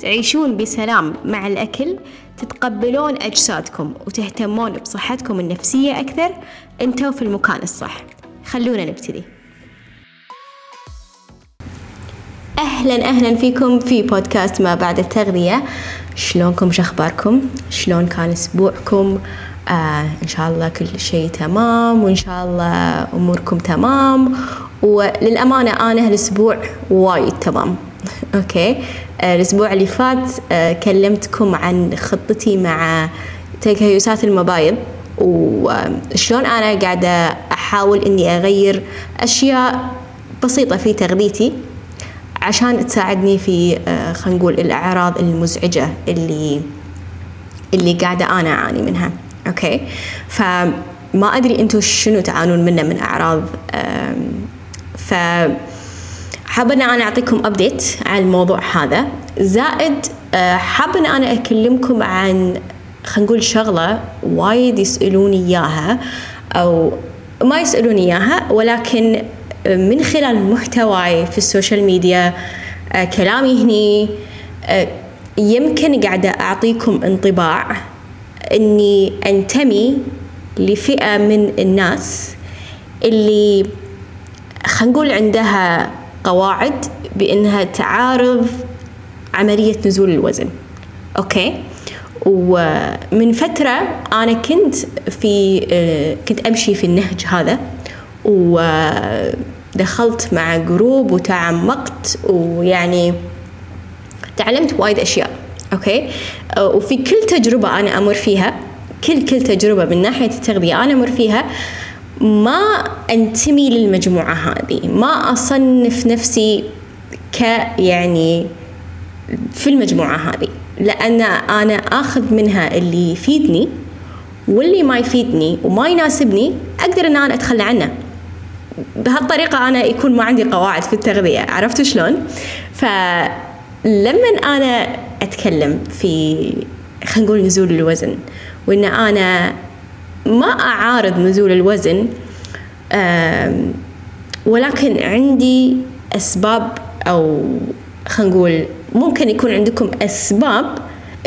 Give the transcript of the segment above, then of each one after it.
تعيشون بسلام مع الأكل تتقبلون أجسادكم وتهتمون بصحتكم النفسية أكثر. أنتوا في المكان الصح. خلونا نبتدي. أهلا أهلا فيكم في بودكاست ما بعد التغذية. شلونكم؟ شخباركم شلون كان أسبوعكم؟ آه إن شاء الله كل شيء تمام وإن شاء الله أموركم تمام. وللأمانة أنا هالأسبوع وايد تمام. Okay? الأسبوع اللي فات آه كلمتكم عن خطتي مع تكيسات المبايض وشلون أنا قاعدة أحاول إني أغير أشياء بسيطة في تغذيتي عشان تساعدني في آه خلينا نقول الأعراض المزعجة اللي اللي قاعدة أنا أعاني منها. Okay? فما أدري أنتم شنو تعانون منه من أعراض ف حابة أن أنا أعطيكم update على الموضوع هذا. زائد آه، حابة أن أنا أكلمكم عن خلينا نقول شغلة وايد يسألوني إياها أو ما يسألوني إياها ولكن من خلال محتواي في ال social media آه، كلامي هني آه، يمكن قاعدة أعطيكم انطباع أني أنتمي لفئة من الناس اللي خلينا نقول عندها قواعد بأنها تعارض عملية نزول الوزن. Okay? ومن فترة أنا كنت في كنت أمشي في النهج هذا ودخلت مع group وتعمقت ويعني تعلمت وايد أشياء. أوكي؟ وفي كل تجربة أنا أمر فيها كل كل تجربة من ناحية التغذية أنا أمر فيها ما أنتمي للمجموعة هذه. ما أصنف نفسي ك يعني في المجموعة هذه. لأن أنا آخذ منها اللي يفيدني واللي ما يفيدني وما يناسبني أقدر أن أنا أتخلى عنه. بهالطريقة أنا يكون ما عندي قواعد في التغذية عرفتوا شلون؟ فلما أنا أتكلم في خلينا نقول نزول الوزن وإن أنا ما أعارض نزول الوزن ولكن عندي أسباب أو خلينا نقول ممكن يكون عندكم أسباب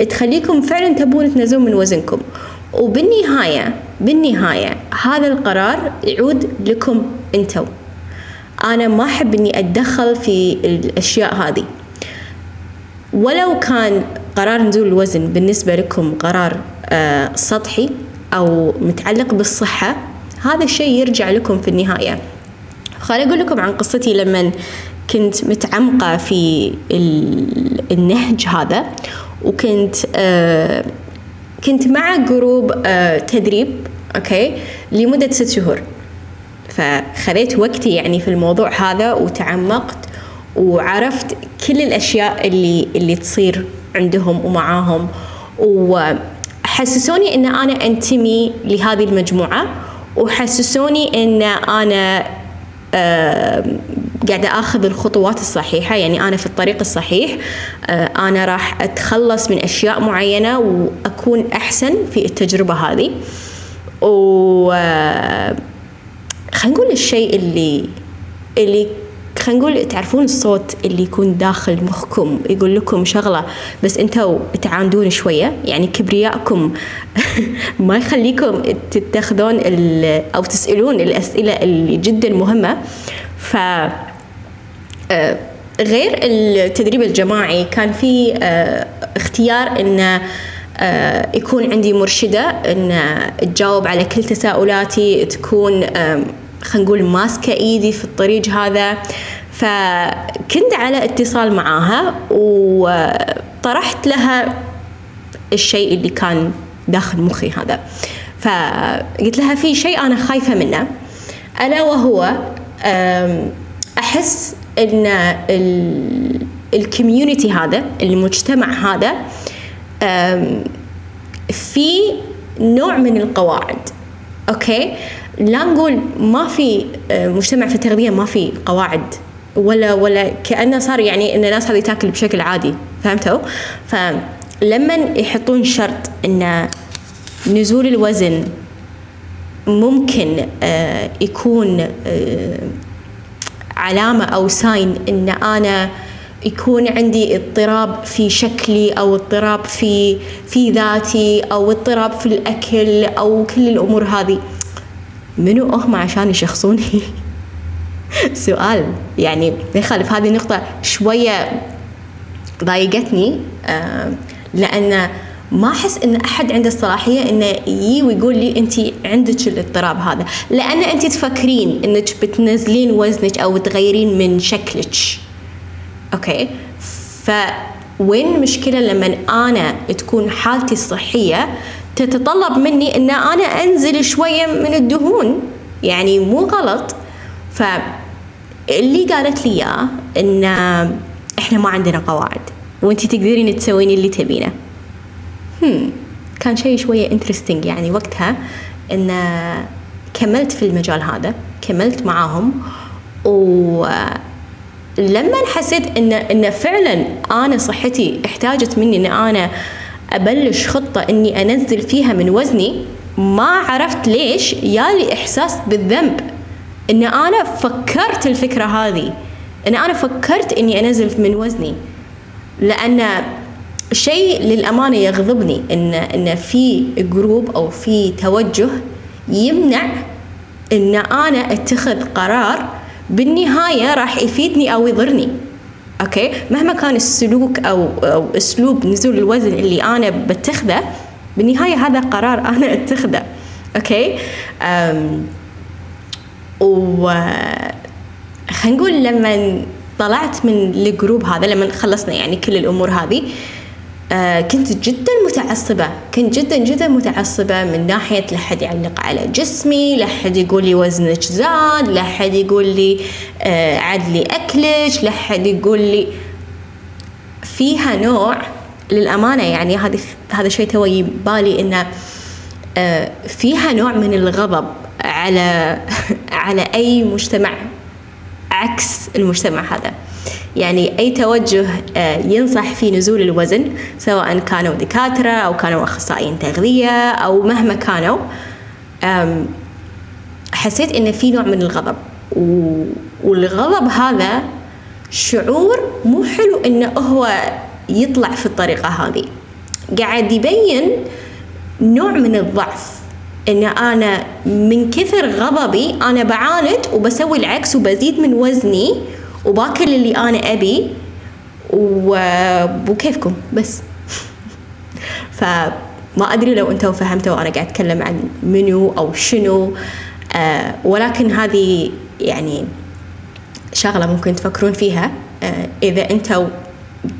تخليكم فعلا تبون تنزلون من وزنكم. وبالنهاية بالنهاية هذا القرار يعود لكم أنتو. أنا ما أحب إني أتدخل في الأشياء هذه. ولو كان قرار نزول الوزن بالنسبة لكم قرار آه سطحي أو متعلق بالصحة هذا الشيء يرجع لكم في النهاية. خليني أقول لكم عن قصتي لما كنت متعمقة في النهج هذا وكنت آه كنت مع جروب آه تدريب أوكي لمدة ست شهور. فخذيت وقتي يعني في الموضوع هذا وتعمقت وعرفت كل الأشياء اللي اللي تصير عندهم ومعاهم و حسسوني إن أنا أنتمي لهذه المجموعة وحسسوني إن أنا قاعدة آخذ الخطوات الصحيحة يعني أنا في الطريق الصحيح آه أنا راح أتخلص من أشياء معينة وأكون أحسن في التجربة هذه. و آه خلينا نقول الشيء اللي اللي خلينا نقول تعرفون الصوت اللي يكون داخل مخكم يقول لكم شغلة بس أنتوا تعاندون شوية يعني كبريائكم ما يخليكم تتخذون أو تسألون الأسئلة اللي جدا مهمة. ف غير التدريب الجماعي كان في اختيار إن يكون عندي مرشدة إن تجاوب على كل تساؤلاتي تكون خلينا نقول ماسكة إيدي في الطريق هذا. فكنت على اتصال معاها وطرحت لها الشيء اللي كان داخل مخي هذا. فقلت لها في شيء أنا خايفة منه. ألا وهو أحس إن ال community هذا المجتمع هذا في نوع من القواعد. Okay? لا نقول ما في مجتمع في التغذية ما في قواعد ولا ولا كأنه صار يعني إن الناس هذه تاكل بشكل عادي. فهمتوا؟ فلما يحطون شرط إن نزول الوزن ممكن آه، يكون آه، علامة أو ساين إن أنا يكون عندي اضطراب في شكلي أو اضطراب في في ذاتي أو اضطراب في الأكل أو كل الأمور هذه. منو هم عشان يشخصوني؟ سؤال. يعني ما يخالف هذه النقطة شوية ضايقتني آه لأن ما أحس إن أحد عنده الصلاحية إنه يجي ويقول لي انت عندك الاضطراب هذا. لأن انت تفكرين إنك بتنزلين وزنك أو تغيرين من شكلك. أوكي؟ فوين المشكلة لما أنا تكون حالتي الصحيه تتطلب مني إن أنا أنزل شوية من الدهون؟ يعني مو غلط. فاللي قالت لي إياه إن إحنا ما عندنا قواعد وأنت تقدرين تسوين اللي تبينه. هم كان شيء شوية انترستنج يعني وقتها إن كملت في المجال هذا كملت معاهم و لما حسيت إن إن فعلا أنا صحتي احتاجت مني إن أنا أبلش خطة إني أنزل فيها من وزني ما عرفت ليش يالي إحساس بالذنب. إن أنا فكرت الفكرة هذه إن أنا فكرت إني أنزل من وزني لأن شيء للأمانة يغضبني إن إن في group أو في توجه يمنع إن أنا أتخذ قرار بالنهاية راح يفيدني أو يضرني. Okay? مهما كان السلوك أو أو أسلوب نزول الوزن اللي أنا بتخذه بالنهاية هذا قرار أنا أتخذه. Okay? أم و خلينا نقول لما طلعت من الجروب هذا لما خلصنا يعني كل الأمور هذه آه كنت جدا متعصبة كنت جدا جدا متعصبة من ناحية لحد يعلق على جسمي لحد يقول لي وزنك زاد لحد يقول لي آه عد لي أكلك لحد يقول لي. فيها نوع للأمانة يعني هذا هذا شيء توي بالي إنه آه فيها نوع من الغضب. على على أي مجتمع عكس المجتمع هذا. يعني أي توجه آه، ينصح في نزول الوزن سواء كانوا دكاترة أو كانوا أخصائيين تغذية أو مهما كانوا. حسيت إن في نوع من الغضب. والغضب هذا شعور مو حلو إنه هو يطلع في الطريقة هذه. قاعد يبين نوع من الضعف. إن أنا من كثر غضبي أنا بعاند وبسوي العكس وبزيد من وزني وباكل اللي أنا أبي وكيفكم بس. فما أدري لو أنتم فهمتوا وأنا قاعد أتكلم عن منو أو شنو. آه ولكن هذه يعني شغلة ممكن تفكرون فيها. آه إذا أنتم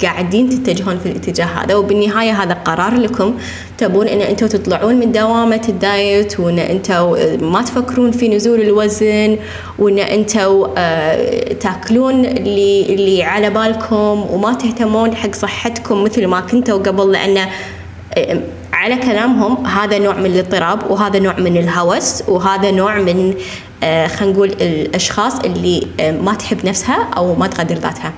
قاعدين تتجهون في الاتجاه هذا وبالنهاية هذا قرار لكم. تبون إن أنتم تطلعون من دوامة الدايت وإن أنتم ما تفكرون في نزول الوزن وإن أنتم آه، تاكلون اللي اللي على بالكم وما تهتمون حق صحتكم مثل ما كنتوا قبل لأنه آه، على كلامهم هذا نوع من الاضطراب وهذا نوع من الهوس وهذا نوع من آه، خلينا نقول الأشخاص اللي ما تحب نفسها أو ما تقدر ذاتها.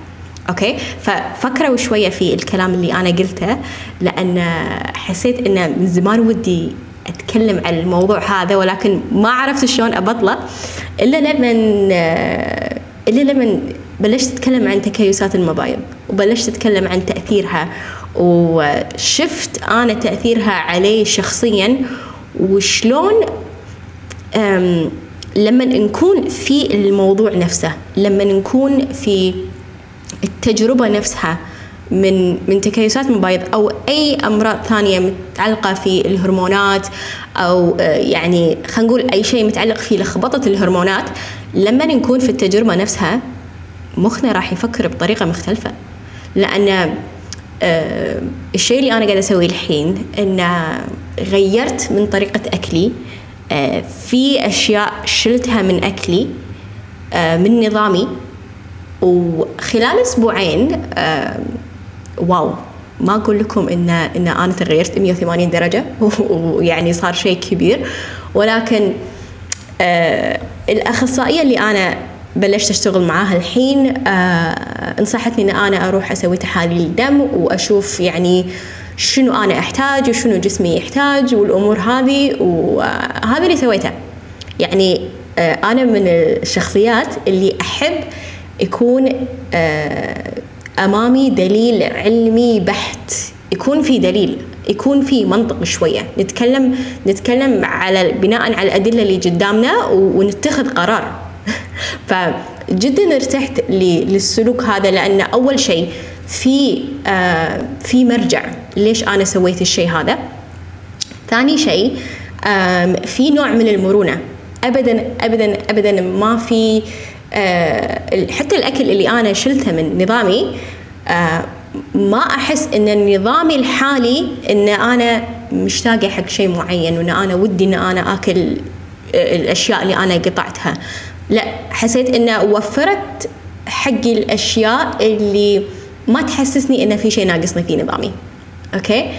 أوكي؟ ففكروا شوية في الكلام اللي أنا قلته لأن حسيت إنه من زمان ودي أتكلم عن الموضوع هذا ولكن ما عرفت شلون أبطله إلا لما إلا لما بلشت أتكلم عن تكيسات المبايض وبلشت أتكلم عن تأثيرها وشفت أنا تأثيرها علي شخصيا وشلون لما نكون في الموضوع نفسه لما نكون في التجربة نفسها من من تكيسات مبايض أو أي أمراض ثانية متعلقة في الهرمونات أو آه، يعني خلينا نقول أي شيء متعلق في لخبطة الهرمونات لما نكون في التجربة نفسها مخنا راح يفكر بطريقة مختلفة. لأن آه، الشيء اللي أنا قاعدة أسويه الحين إن غيرت من طريقة أكلي آه، في أشياء شلتها من أكلي من نظامي وخلال أسبوعين واو. ما أقول لكم ان إن أنا تغيرت 180 درجة ويعني صار شيء كبير. ولكن آه الأخصائية اللي أنا بلشت أشتغل معاها الحين آه نصحتني إن أنا أروح أسوي تحاليل دم وأشوف يعني شنو أنا أحتاج وشنو جسمي يحتاج والأمور هذه. وهذا اللي سويته. يعني آه أنا من الشخصيات اللي أحب يكون آه أمامي دليل علمي بحت. يكون في دليل يكون في منطق شوية. نتكلم نتكلم على بناء على الأدلة اللي قدامنا ونتخذ قرار. فجدا ارتحت للسلوك هذا لأن أول شيء في آه في مرجع ليش أنا سويت الشيء هذا. ثاني شيء في نوع من المرونة. ابدا ابدا ابدا ما في حتى الأكل اللي أنا شلته من نظامي آه ما أحس إن النظام الحالي إن أنا مشتاقة حق شيء معين وإن أنا ودي إن أنا آكل الأشياء اللي أنا قطعتها. لا حسيت انه وفرت حقي الأشياء اللي ما تحسسني انه في شيء ناقصني في نظامي. أوكي؟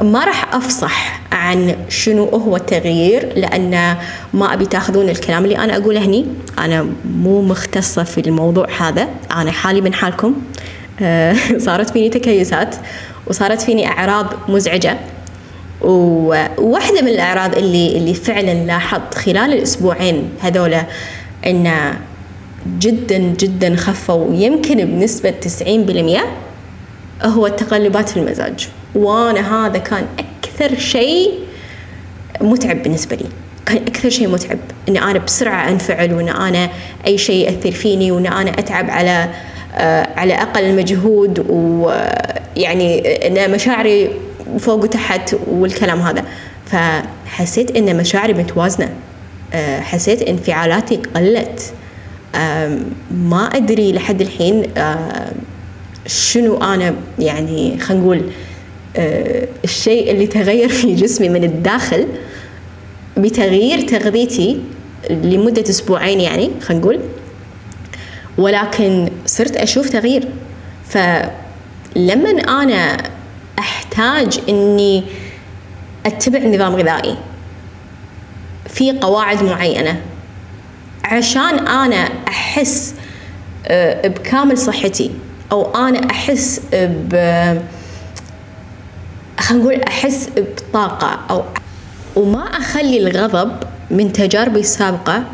ما راح أفصح عن شنو هو التغيير لأن ما أبي تاخذون الكلام اللي أنا أقوله هني. أنا مو مختصة في الموضوع هذا. أنا حالي من حالكم. آه، صارت فيني تكيسات وصارت فيني أعراض مزعجة. وواحدة من الأعراض اللي اللي فعلا لاحظت خلال الأسبوعين هذولا إن جدا جدا خفوا يمكن بنسبة 90% هو التقلبات في المزاج. وأنا هذا كان أكثر شيء متعب بالنسبة لي. كان أكثر شيء متعب. إني أنا بسرعة أنفعل وإن أنا أي شيء يأثر فيني وإن أنا أتعب على آه، على أقل مجهود ويعني إن مشاعري فوق وتحت والكلام هذا. فحسيت إن مشاعري متوازنة. آه، حسيت إنفعالاتي قلت. ما أدري لحد الحين شنو أنا يعني خلينا نقول آه، الشيء اللي تغير في جسمي من الداخل بتغيير تغذيتي لمدة أسبوعين يعني خلينا نقول. ولكن صرت أشوف تغيير. فلما أنا أحتاج إني أتبع نظام غذائي في قواعد معينة عشان أنا أحس آه، بكامل صحتي. أو أنا أحس ب خلينا نقول أحس بطاقة أو وما أخلي الغضب من تجاربي السابقة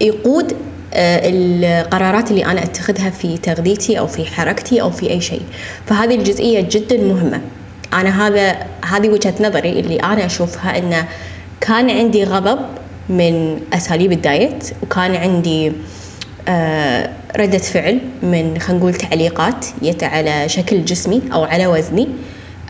يقود آه، القرارات اللي أنا أتخذها في تغذيتي أو في حركتي أو في أي شيء. فهذه الجزئية جدا مهمة. أنا هذا هذه وجهة نظري اللي أنا أشوفها أنه كان عندي غضب من أساليب ال diet وكان عندي آه، ردة فعل من خلينا نقول تعليقات جت على شكل جسمي أو على وزني.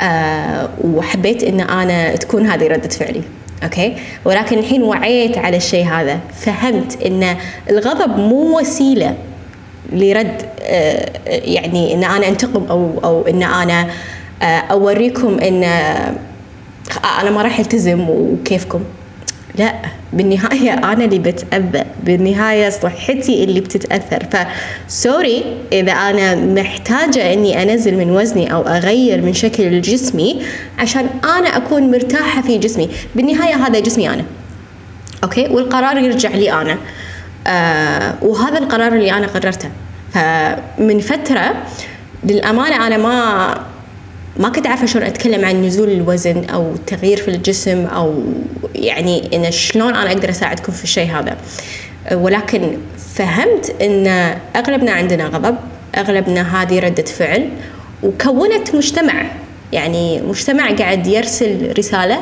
آه وحبيت إن أنا تكون هذه ردة فعلي. Okay? ولكن الحين وعيت على الشيء هذا. فهمت إن الغضب مو وسيلة لرد آه يعني إن أنا أنتقم أو أو إن أنا آه أوريكم إن أنا ما راح ألتزم وكيفكم. لا. بالنهاية أنا اللي بتأذى بالنهاية صحتي اللي بتتأثر. فسوري إذا أنا محتاجة إني أنزل من وزني أو أغير من شكل جسمي عشان أنا أكون مرتاحة في جسمي. بالنهاية هذا جسمي أنا. أوكي؟ والقرار يرجع لي أنا. آه وهذا القرار اللي أنا قررته. فمن فترة للأمانة أنا ما ما كنت عارفة شلون أتكلم عن نزول الوزن أو تغيير في الجسم أو يعني إن شلون أنا أقدر أساعدكم في الشيء هذا. ولكن فهمت إن أغلبنا عندنا غضب أغلبنا هذه ردة فعل وكونت مجتمع يعني مجتمع قاعد يرسل رسالة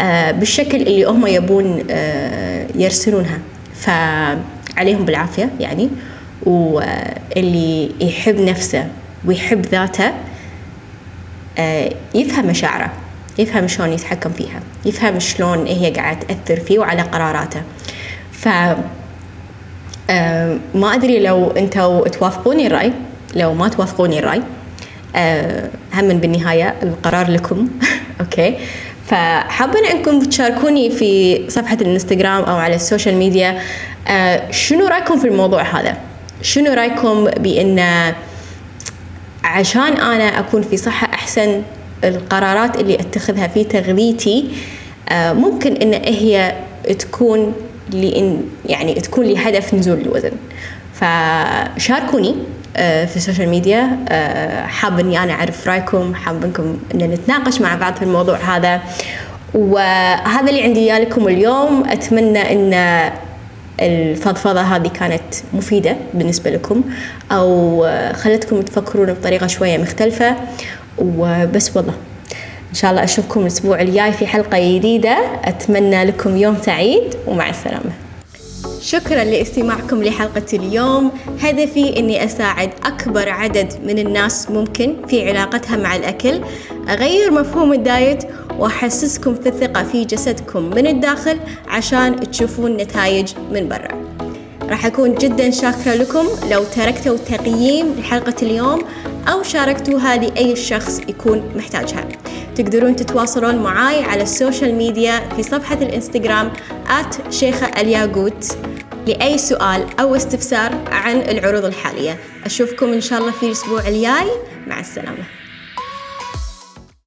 آه، بالشكل اللي هم يبون آه، يرسلونها. فعليهم بالعافية يعني واللي يحب نفسه ويحب ذاته آه، يفهم مشاعره يفهم شلون يتحكم فيها يفهم شلون هي قاعدة تأثر فيه وعلى قراراته. ف آه، ما أدري لو أنتوا توافقوني الرأي لو ما توافقوني الرأي آه، هم بالنهاية القرار لكم. أوكي؟ فحابة أنكم تشاركوني في صفحة الإنستغرام أو على ال social media شنو رأيكم في الموضوع هذا؟ شنو رأيكم بأن عشان أنا أكون في صحة أحسن القرارات اللي أتخذها في تغذيتي آه، ممكن إن هي تكون لإن يعني تكون لهدف نزول الوزن. فشاركوني آه، في ال social media. آه، حابة إني أنا أعرف رأيكم حابة إنكم إن نتناقش مع بعض في الموضوع هذا. وهذا اللي عندي لكم اليوم. أتمنى إن الفضفضة هذه كانت مفيدة بالنسبة لكم أو خلتكم تفكرون بطريقة شوية مختلفة. وبس والله. إن شاء الله أشوفكم الأسبوع الجاي في حلقة جديدة. أتمنى لكم يوم سعيد ومع السلامة. شكرا لاستماعكم لحلقة اليوم. هدفي أني أساعد أكبر عدد من الناس ممكن في علاقتها مع الأكل. أغير مفهوم ال diet وأحسسكم في الثقة في جسدكم من الداخل عشان تشوفون نتائج من برا. راح أكون جدا شاكرة لكم. لو تركتوا تقييم لحلقة اليوم أو شاركتوها لأي شخص يكون محتاجها. تقدرون تتواصلون معاي على ال social media في صفحة الإنستغرام شيخة الياقوت لأي سؤال أو استفسار عن العروض الحالية. أشوفكم إن شاء الله في الأسبوع الجاي. مع السلامة.